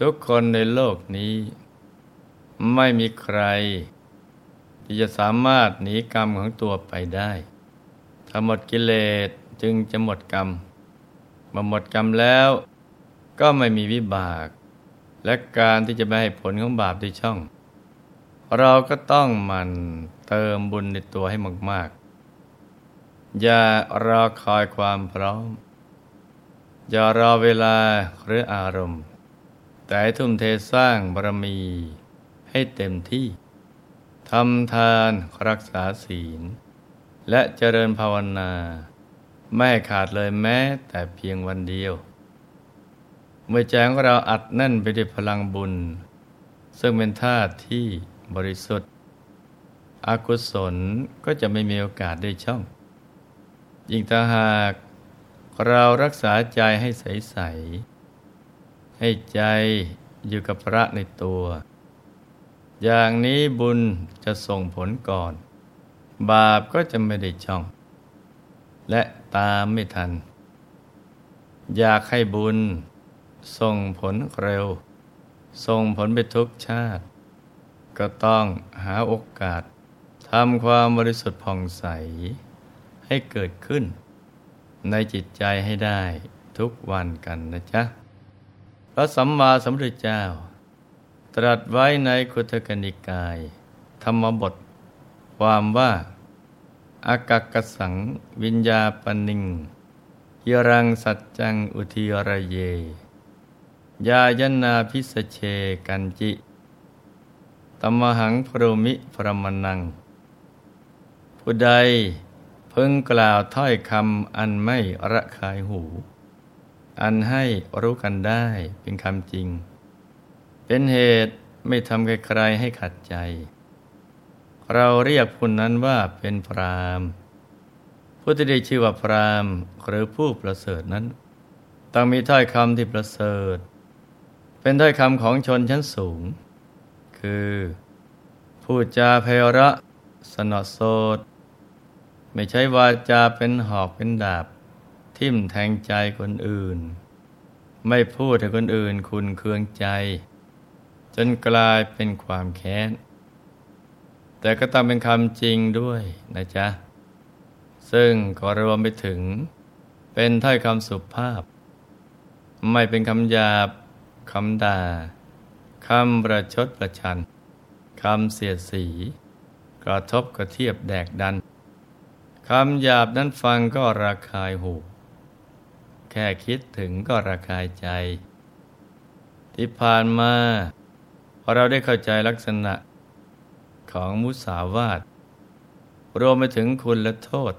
ทุกคนในโลกนี้ ไม่มีใคร ที่จะสามารถหนีกรรมของตัวไปได้ถ้าหมดกิเลสจึงจะหมดกรรมมาหมดกรรมแล้วก็ไม่มีวิบาก และการที่จะไม่ให้ผลของบาปได้ช่อง เราก็ต้องมันเติมบุญในตัวให้มาก ๆ อย่ารอคอยความพร้อม อย่ารอเวลาหรืออารมณ์ แต่ทุ่มเทสร้างบารมีให้เต็มที่ทำทานรักษาศีล และเจริญภาวนา ไม่ขาดเลยแม้แต่เพียงวันเดียว เมื่อใจของเราอัดแน่นไปด้วยพลังบุญ ซึ่งเป็นธาตุที่บริสุทธิ์ อกุศลก็จะไม่มีโอกาสได้ช่อง ยิ่งถ้าหากเรารักษาใจให้ใส ๆ ให้ใจอยู่กับพระในตัว อย่างนี้บุญจะส่งผลก่อน บาปก็จะไม่ได้ช่อง และตามไม่ทัน อยากให้บุญ ส่งผลเร็ว ส่งผลไปทุกชาติ ก็ต้องหาโอกาสทำความบริสุทธิ์ผ่องใส ให้เกิดขึ้น ในจิตใจให้ได้ทุกวันกันนะจ๊ะ พระสัมมาสัมพุทธเจ้า ตรัสไว้ในคุตกนิกาย ธรรมบท ความว่าอากักกสังวิญญาปนิงยรังสัจจังอุทิระเย ยายนาพิสเชกันจิตมหังพรมิพรมนัง ผู้ใดพึงกล่าวถ้อยคำอันไม่ระคายหู อันให้รู้กันได้เป็นคำจริง เป็นเหตุไม่ทำใครๆให้ขัดใจ เราเรียกผู้นั้นว่าเป็นพรามผู้ที่ได้ชื่อว่าพรามหรือผู้ประเสริฐนั้น ต้องมีถ้อยคำที่ประเสริฐ เป็นถ้อยคำของชนชั้นสูง คือพูดจาเพระสนอโสดไม่ใช่วาจาเป็นหอกเป็นดาบ ทิ่มแทงใจคนอื่น ไม่พูดให้คนอื่นคุณเคืองใจ จนกลายเป็นความแค้น แต่ก็ต้องเป็นคำจริงด้วยนะจ๊ะ ซึ่งก็รวมไปถึง เป็นถ้อยคำสุภาพ ไม่เป็นคำหยาบคำด่าคำประชดประชันคำเสียดสี กระทบกระเทียบแดกดันคำหยาบนั้นฟังก็ระคายหู แค่คิดถึงก็ระคายใจ ที่ผ่านมาพอเราได้เข้าใจลักษณะของมุสาวาทรวมไปถึงคุณและโทษ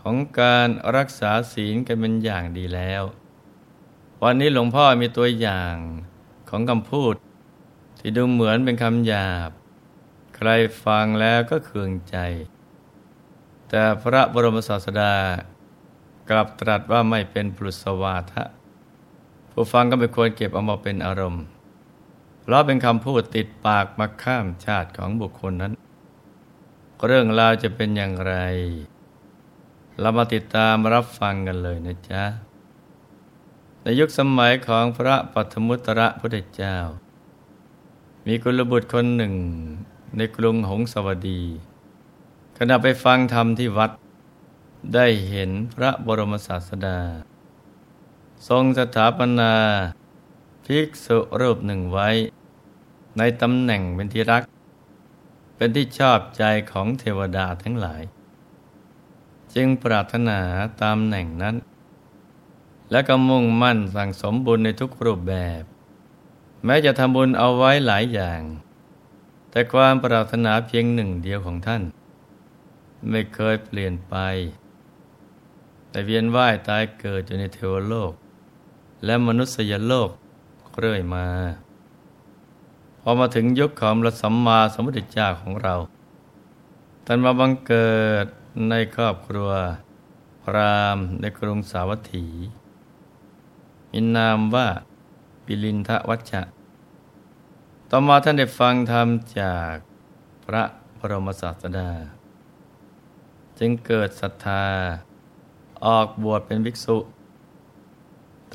ของการรักษาศีลกันเป็นอย่างดีแล้ว วันนี้หลวงพ่อมีตัวอย่างของคำพูด ที่ดูเหมือนเป็นคำหยาบ ใครฟังแล้วก็เคืองใจ แต่พระบรมศาสดา กลับตรัสว่าไม่เป็นปรุสวาทะผู้ฟังก็ไม่ควรเก็บเอามาเป็นอารมณ์ เพราะเป็นคำพูดติดปากมาข้ามชาติของบุคคลนั้น เรื่องราวจะเป็นอย่างไร เรามาติดตามรับฟังกันเลยนะจ๊ะ ในยุคสมัยของพระปัทมุตระพุทธเจ้า มีกุลบุตรคนหนึ่งในกรุงหงสวดีขณะไปฟังธรรมที่วัด ได้เห็นพระบรมศาสดา ทรงสถาปนา ภิกษุรูปหนึ่งไว้ ในตำแหน่งเป็นที่รัก เป็นที่ชอบใจของเทวดาทั้งหลาย จึงปรารถนาตามแหน่งนั้น และก็มุ่งมั่นสั่งสมบุญในทุกรูปแบบ แม้จะทำบุญเอาไว้หลายอย่าง แต่ความปรารถนาเพียงหนึ่งเดียวของท่าน ไม่เคยเปลี่ยนไป แต่เวียนว่ายตายเกิดอยู่ในเทวโลก และมนุษยโลกเรื่อยมา พอมาถึงยุคของพระสัมมาสัมพุทธเจ้าของเราท่านมาบังเกิดในครอบครัวพรามในกรุงสาวัตถี มีนามว่าปิลินทวัชชะ ต่อมาท่านได้ฟังธรรมจากพระบรมศาสดา จึงเกิดศรัทธา ออกบวชเป็นภิกษุ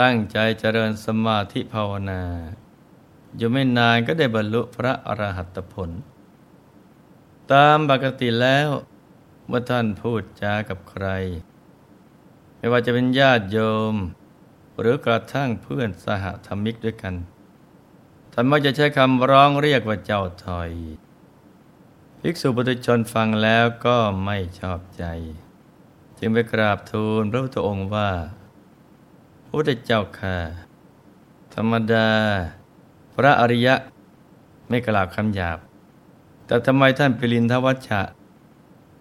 ตั้งใจเจริญสมาธิภาวนา อยู่ไม่นานก็ได้บรรลุพระอรหัตผล ตามปกติแล้วเมื่อท่านพูดจากับใคร ไม่ว่าจะเป็นญาติโยม หรือกระทั่งเพื่อนสหธรรมิกด้วยกันท่านมักจะใช้คำร้องเรียกว่าเจ้าถอย ภิกษุปุถุชนฟังแล้วก็ไม่ชอบใจ จึงไปกราบทูลพระพุทธองค์ว่าพระพุทธเจ้าค่ะ ธรรมดา พระอริยะไม่กล่าวคำหยาบ แต่ทำไมท่านปิลินทวัชชะ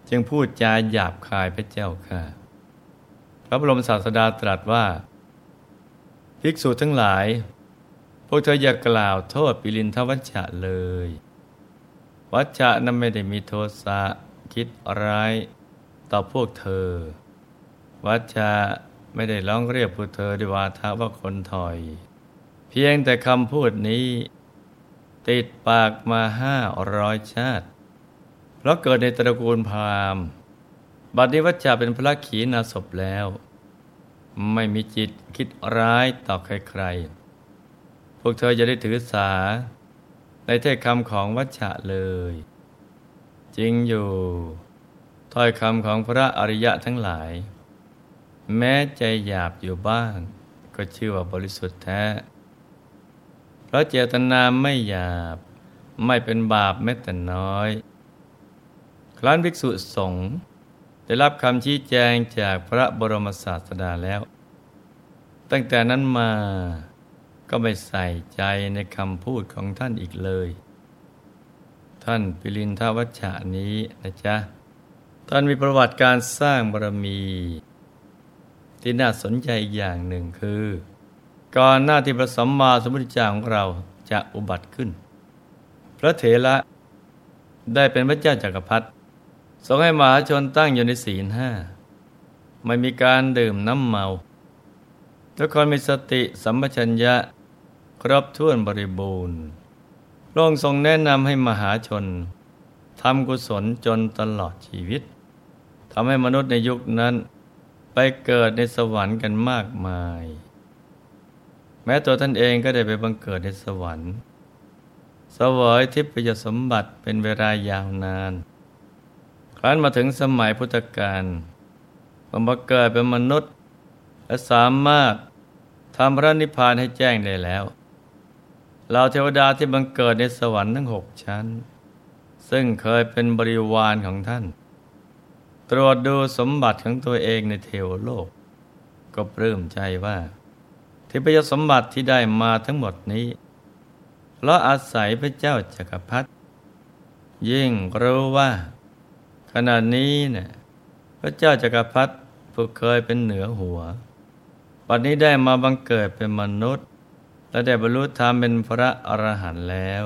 จึงพูดจาหยาบคายพระเจ้าค่ะ พระบรมศาสดาตรัสว่า ภิกษุทั้งหลาย พวกเธออย่ากล่าวโทษปิลินทวัชชะเลย วัชชะนั้นไม่ได้มีโทสะคิดร้าย ต่อพวกเธอ วัชชะไม่ได้ร้องเรียกพวกเธอด้วยวาทะว่าคนถอย เพียงแต่คำพูดนี้ ติดปากมาห้าร้อยชาติ เพราะเกิดในตระกูลพราหมณ์ บัดนี้วัชชะเป็นพระขีณาสพแล้ว ไม่มีจิตคิดร้ายต่อใครๆ พวกเธอจะได้ถือสา ในเทศคำของวัชชะเลย จริงอยู่ ถ้อยคำของพระอริยะทั้งหลาย แม้ใจหยาบอยู่บ้าง ก็ชื่อว่าบริสุทธิ์แท้ เพราะเจตนาไม่หยาบ ไม่เป็นบาปแม้แต่น้อย ครั้นภิกษุสงฆ์ได้รับคำชี้แจงจากพระบรมศาสดาแล้ว ตั้งแต่นั้นมาก็ไม่ใส่ใจในคำพูดของท่านอีกเลย ท่านปิลินทวัชชะนี้นะจ๊ะ ท่านมีประวัติการสร้างบารมี ที่น่าสนใจอีกอย่างหนึ่งคือ ก่อนหน้าที่พระสัมมาสัมพุทธเจ้าของเราจะอุบัติขึ้น พระเถระได้เป็นพระเจ้าจากักรพรรดิทรงให้มหาชนตั้งอยู่ในศีลห้าไม่มีการดื่มน้ำเมา ทุกคนมีสติสัมปชัญญะครบถ้วนบริบูรณ์พระองค์ทรงแนะนำให้มหาชนทำกุศลจนตลอดชีวิต ทำให้มนุษย์ในยุคนั้น ไปเกิดในสวรรค์กันมากมาย แม้ตัวท่านเองก็ได้ไปบังเกิดในสวรรค์สวยทิพยสมบัติเป็นเวลายาวนาน ครั้นมาถึงสมัยพุทธกาลมาเกิดเป็นมนุษย์และสามารถทำพระนิพพานให้แจ้งได้แล้วเราเทวดาที่บังเกิดในสวรรค์ทั้งหกชั้น ซึ่งเคยเป็นบริวารของท่าน ตรวจดูสมบัติของตัวเองในเทวโลก ก็ปลื้มใจว่า ทิพยสมบัติที่ได้มาทั้งหมดนี้เพราะอาศัยพระเจ้าจักรพรรดิยิ่งรู้ว่า ขณะนี้เนี่ยพระเจ้าจักรพรรดิผู้เคยเป็นเหนือหัวปัจนี้ได้มาบังเกิดเป็นมนุษย์ และได้บรรลุธรรมเป็นพระอรหันต์แล้ว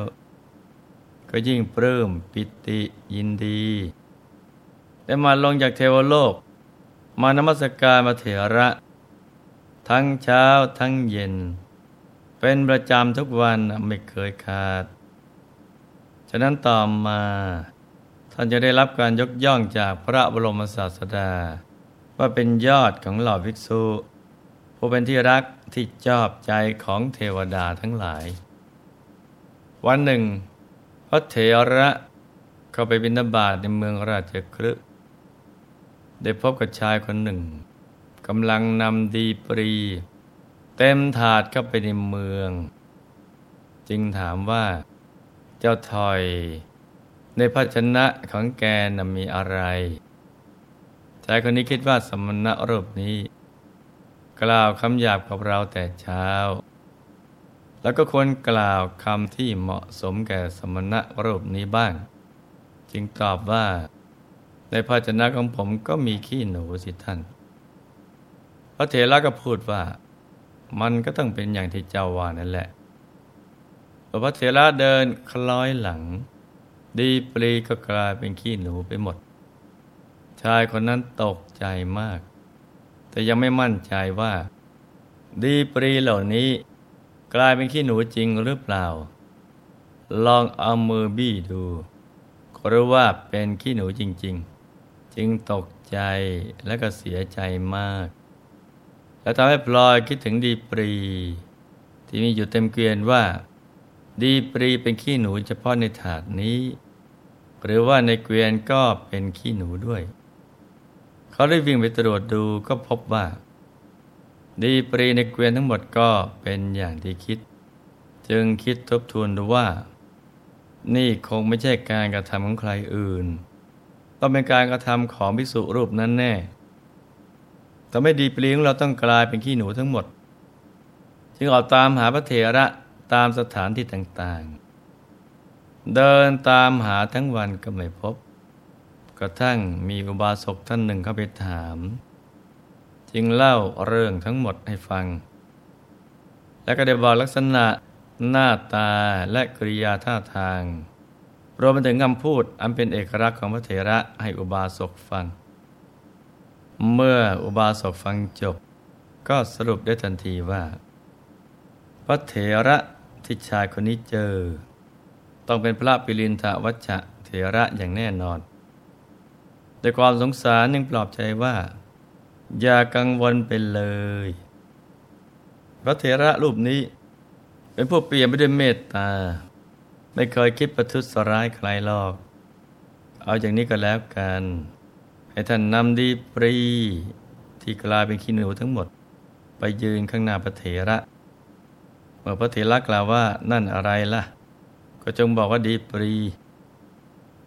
ก็ยิ่งปลื้มปิติยินดี ได้มาลงจากเทวโลก มานมัสการมาเถระ ทั้งเช้าทั้งเย็น เป็นประจำทุกวันไม่เคยขาด ฉะนั้นต่อมา ท่านจะได้รับการยกย่องจากพระบรมศาสดา ว่าเป็นยอดของเหล่าภิกษุ ผู้เป็นที่รักที่ชอบใจของเทวดาทั้งหลาย วันหนึ่งพระเถระเข้าไปบิณฑบาตในเมืองราชคฤห์ ได้พบกับชายคนหนึ่งกำลังนำดีปรี เต็มถาดเข้าไปในเมือง จึงถามว่า เจ้าถอย ในภาชนะของแกนมีอะไร ชายคนนี้คิดว่าสมณะรูปนี้ กล่าวคำหยาบกับเราแต่เช้า แล้วก็ควรกล่าวคำที่เหมาะสมแก่สมณะรูปนี้บ้าง จึงตอบว่า ในภาชนะของผมก็มีขี้หนูสิท่าน พระเถระก็พูดว่า มันก็ต้องเป็นอย่างที่เจ้าว่านั่นแหละพระเถระเดินคล้อยหลัง ดีปรีก็กลายเป็นขี้หนูไปหมด ชายคนนั้นตกใจมาก แต่ยังไม่มั่นใจว่า ดีปรีเหล่านี้ กลายเป็นขี้หนูจริงหรือเปล่า ลองเอามือบี้ดู ก็รู้ว่าเป็นขี้หนูจริง ๆ จึงตกใจและก็เสียใจมาก และทำให้พลอยคิดถึงดีปรี ที่มีอยู่เต็มเกวียนว่า ดีปรีเป็นขี้หนูเฉพาะในถาดนี้ หรือว่าในเกวียนก็เป็นขี้หนูด้วย เขาได้วิ่งไปตรวจดูก็พบว่า ดีปรีในเกวียนทั้งหมดก็เป็นอย่างที่คิด จึงคิดทบทวนดูว่า นี่คงไม่ใช่การกระทำของใครอื่น ต้องเป็นการกระทำของภิกษุรูปนั้นแน่แต่ไม่ดีปรีงเราต้องกลายเป็นขี้หนูทั้งหมด จึงออกตามหาพระเถระตามสถานที่ต่างๆ เดินตามหาทั้งวันก็ไม่พบ กระทั่งมีอุบาสกท่านหนึ่งเข้าไปถาม จึงเล่าเรื่องทั้งหมดให้ฟัง และก็ได้บอกลักษณะหน้าตาและกริยาท่าทาง รวมไปถึงคำพูดอันเป็นเอกลักษณ์ของพระเถระให้อุบาสกฟัง เมื่ออุบาสกฟังจบ ก็สรุปได้ทันทีว่า พระเถระที่ชายคนนี้เจอ ต้องเป็นพระปิรินทวัชเถระอย่างแน่นอนด้วยความสงสารยังปลอบใจว่า อย่ากังวลไปเลย พระเถระรูปนี้ เป็นผู้เปลี่ยนไปด้วยเมตตา ไม่เคยคิดประทุษร้ายใครหรอก เอาอย่างนี้ก็แล้วกัน ให้ท่านนำดีปรี ที่กลายเป็นขี้หนูทั้งหมด ไปยืนข้างหน้าพระเถระ เมื่อพระเถระกล่าวว่านั่นอะไรล่ะ ก็จงบอกว่าดีปรี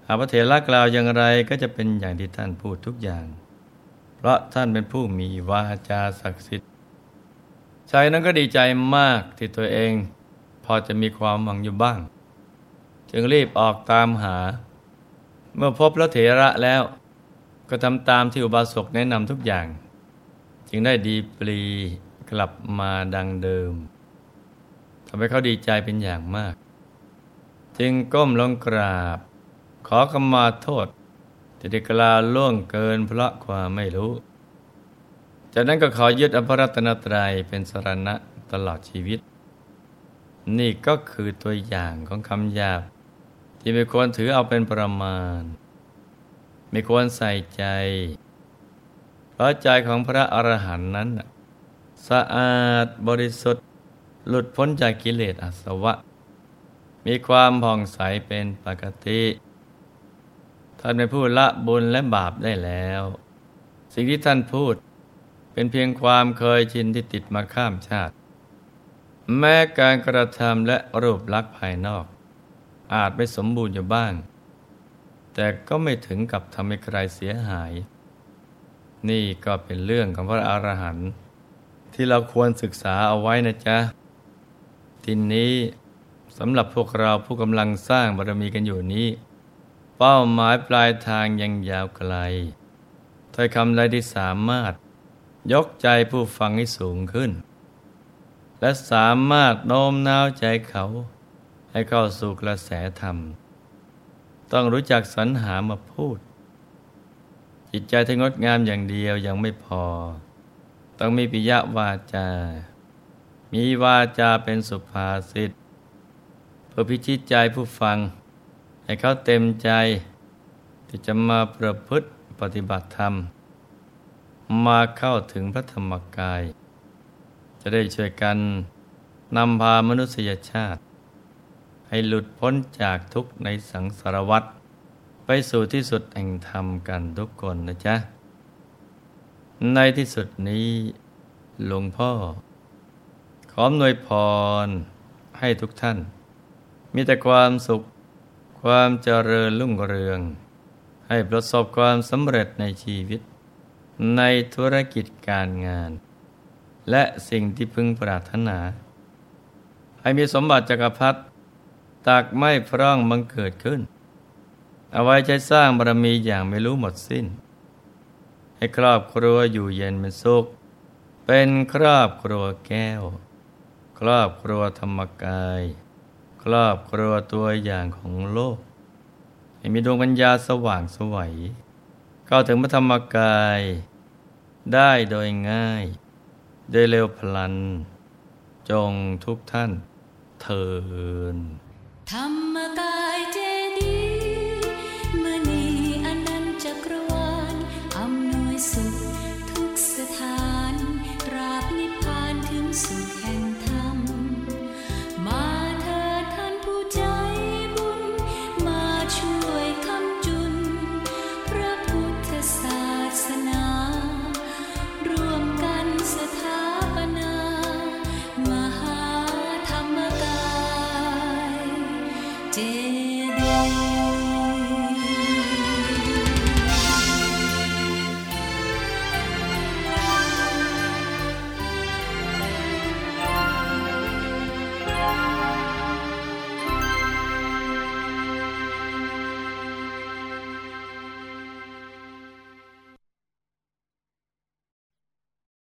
หากพระเถระกล่าวอย่างไรก็จะเป็นอย่างที่ท่านพูดทุกอย่าง เพราะท่านเป็นผู้มีวาจาศักดิ์สิทธิ์ชายนั้นก็ดีใจมากที่ตัวเอง พอจะมีความหวังอยู่บ้าง จึงรีบออกตามหา เมื่อพบพระเถระแล้วก็ทำตามที่อุบาสกแนะนำทุกอย่าง จึงได้ดีปรีกลับมาดังเดิมทำให้เขาดีใจเป็นอย่างมาก จึงก้มลงกราบ ขอขมาโทษที่ได้กล่าวล่วงเกินเพราะความไม่รู้ จากนั้นก็ขอยึดอภรัตนตรัยเป็นสรณะตลอดชีวิต นี่ก็คือตัวอย่างของคำหยาบ ที่ไม่ควรถือเอาเป็นประมาณ ไม่ควรใส่ใจ เพราะใจของพระอรหันต์นั้น สะอาดบริสุทธิ์ หลุดพ้นจากกิเลสอาสวะ มีความผ่องใสเป็นปกติท่านเป็นผู้ละบุญและบาปได้แล้ว สิ่งที่ท่านพูดเป็นเพียงความเคยชินที่ติดมาข้ามชาติ แม้การกระทำและรูปลักษณ์ภายนอก อาจไม่สมบูรณ์อยู่บ้าง แต่ก็ไม่ถึงกับทำให้ใครเสียหาย นี่ก็เป็นเรื่องของพระอรหันต์ที่เราควรศึกษาเอาไว้นะจ๊ะ ทีนี้สำหรับพวกเราผู้กำลังสร้างบารมีกันอยู่นี้ เป้าหมายปลายทางยังยาวไกลถ้อยคำใดที่สามารถยกใจผู้ฟังให้สูงขึ้น และสามารถโน้มน้าวใจเขา ให้เข้าสู่กระแสธรรม ต้องรู้จักสรรหามาพูด จิตใจที่งดงามอย่างเดียวยังไม่พอ ต้องมีปิยวาจา มีวาจาเป็นสุภาษิตเพื่อพิชิตใจผู้ฟัง ให้เขาเต็มใจ ที่จะมาประพฤติปฏิบัติธรรม มาเข้าถึงพระธรรมกาย จะได้ช่วยกันนำพามนุษยชาติ ให้หลุดพ้นจากทุกข์ในสังสารวัฏไปสู่ที่สุดแห่งธรรมกันทุกคนนะจ๊ะ ในที่สุดนี้หลวงพ่อ ขออำนวยพรให้ทุกท่าน มีแต่ความสุข ความเจริญรุ่งเรือง ให้ประสบความสำเร็จในชีวิต ในธุรกิจการงาน และสิ่งที่พึงปรารถนา ให้มีสมบัติจักรพรรดิ ตักไม่พร่องบังเกิดขึ้น เอาไว้ใช้สร้างบารมีอย่างไม่รู้หมดสิ้น ให้ครอบครัวอยู่เย็นเป็นสุข เป็นครอบครัวแก้ว ครอบครัวธรรมกาย ครอบครัวตัวอย่างของโลก ให้มีดวงปัญญาสว่างสวัยเข้าถึงพระธรรมกาย ได้โดยง่าย โดยเร็วพลัน จงทุกท่านเทิน ธรรมกายเจ